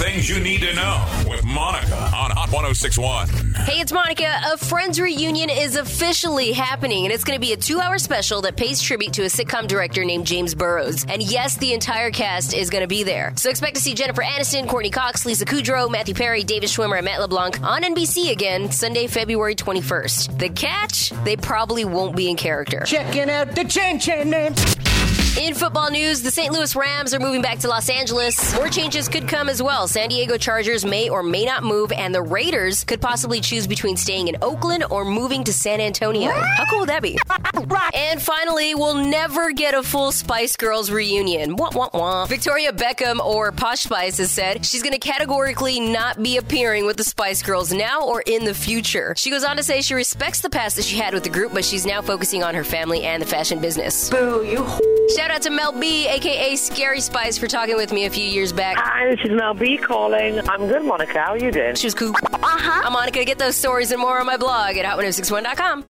things you need to know with Monica on Hot 1061. Hey, it's Monica. A Friends reunion is officially happening, and it's going to be a two hour special that pays tribute to a sitcom director named James Burrows. And yes, the entire cast is going to be there. So expect to see Jennifer Aniston, Courteney Cox, Lisa Kudrow, Matthew Perry, David Schwimmer, and Matt LeBlanc on NBC again Sunday, February 21st. The catch? They probably won't be in character. Checking out the Chan Chan name. In football news, the St. Louis Rams are moving back to Los Angeles. More changes could come as well. San Diego Chargers may or may not move, and the Raiders could possibly choose between staying in Oakland or moving to San Antonio. How cool would that be? And finally, we'll never get a full Spice Girls reunion. Wah, wah, wah. Victoria Beckham, or Posh Spice, has said she's going to categorically not be appearing with the Spice Girls now or in the future. She goes on to say she respects the past that she had with the group, but she's now focusing on her family and the fashion business. Boo, you. Shout out to Mel B, aka Scary Spice, for talking with me a few years back. Hi, this is Mel B calling. I'm good, Monica. How are you doing? She was cool. Uh huh. I'm Monica. Get those stories and more on my blog at hot1061.com.